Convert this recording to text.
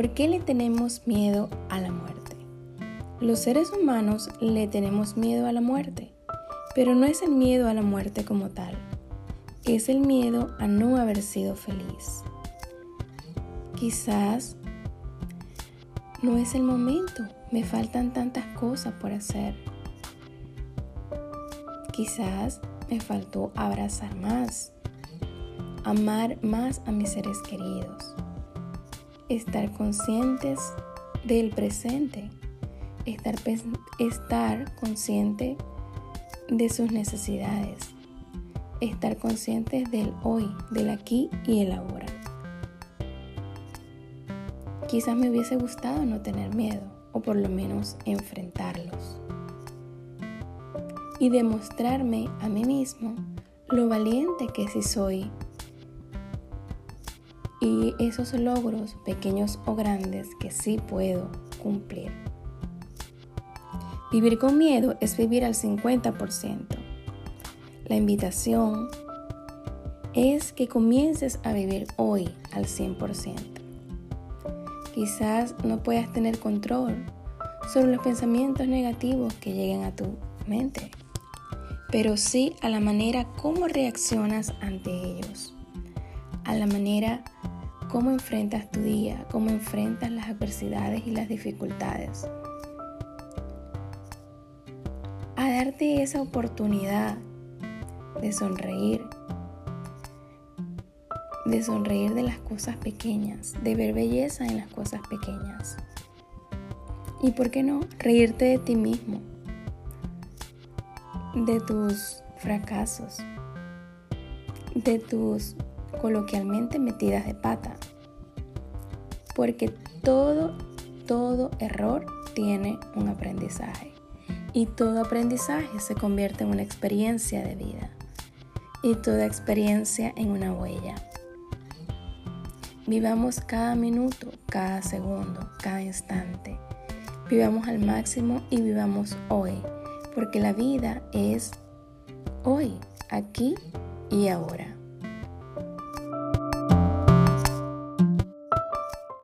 ¿Por qué le tenemos miedo a la muerte? Los seres humanos le tenemos miedo a la muerte, pero no es el miedo a la muerte como tal, es el miedo a no haber sido feliz. Quizás no es el momento, me faltan tantas cosas por hacer. Quizás me faltó abrazar más, amar más a mis seres queridos estar conscientes del presente, estar, estar consciente de sus necesidades, estar conscientes del hoy, del aquí y el ahora. Quizás me hubiese gustado no tener miedo o por lo menos enfrentarlos y demostrarme a mí mismo lo valiente que sí soy y esos logros, pequeños o grandes, que sí puedo cumplir. Vivir con miedo es vivir al 50%. La invitación es que comiences a vivir hoy al 100%. Quizás no puedas tener control sobre los pensamientos negativos que lleguen a tu mente, pero sí a la manera como reaccionas ante ellos, a la manera cómo enfrentas tu día, cómo enfrentas las adversidades y las dificultades. A darte esa oportunidad de sonreír, de sonreír de las cosas pequeñas, de ver belleza en las cosas pequeñas. Y por qué no, reírte de ti mismo, de tus fracasos, de tus coloquialmente metidas de pata. Porque todo, todo error tiene un aprendizaje. Y todo aprendizaje se convierte en una experiencia de vida. Y toda experiencia en una huella. Vivamos cada minuto, cada segundo, cada instante. Vivamos al máximo y vivamos hoy. Porque la vida es hoy, aquí y ahora.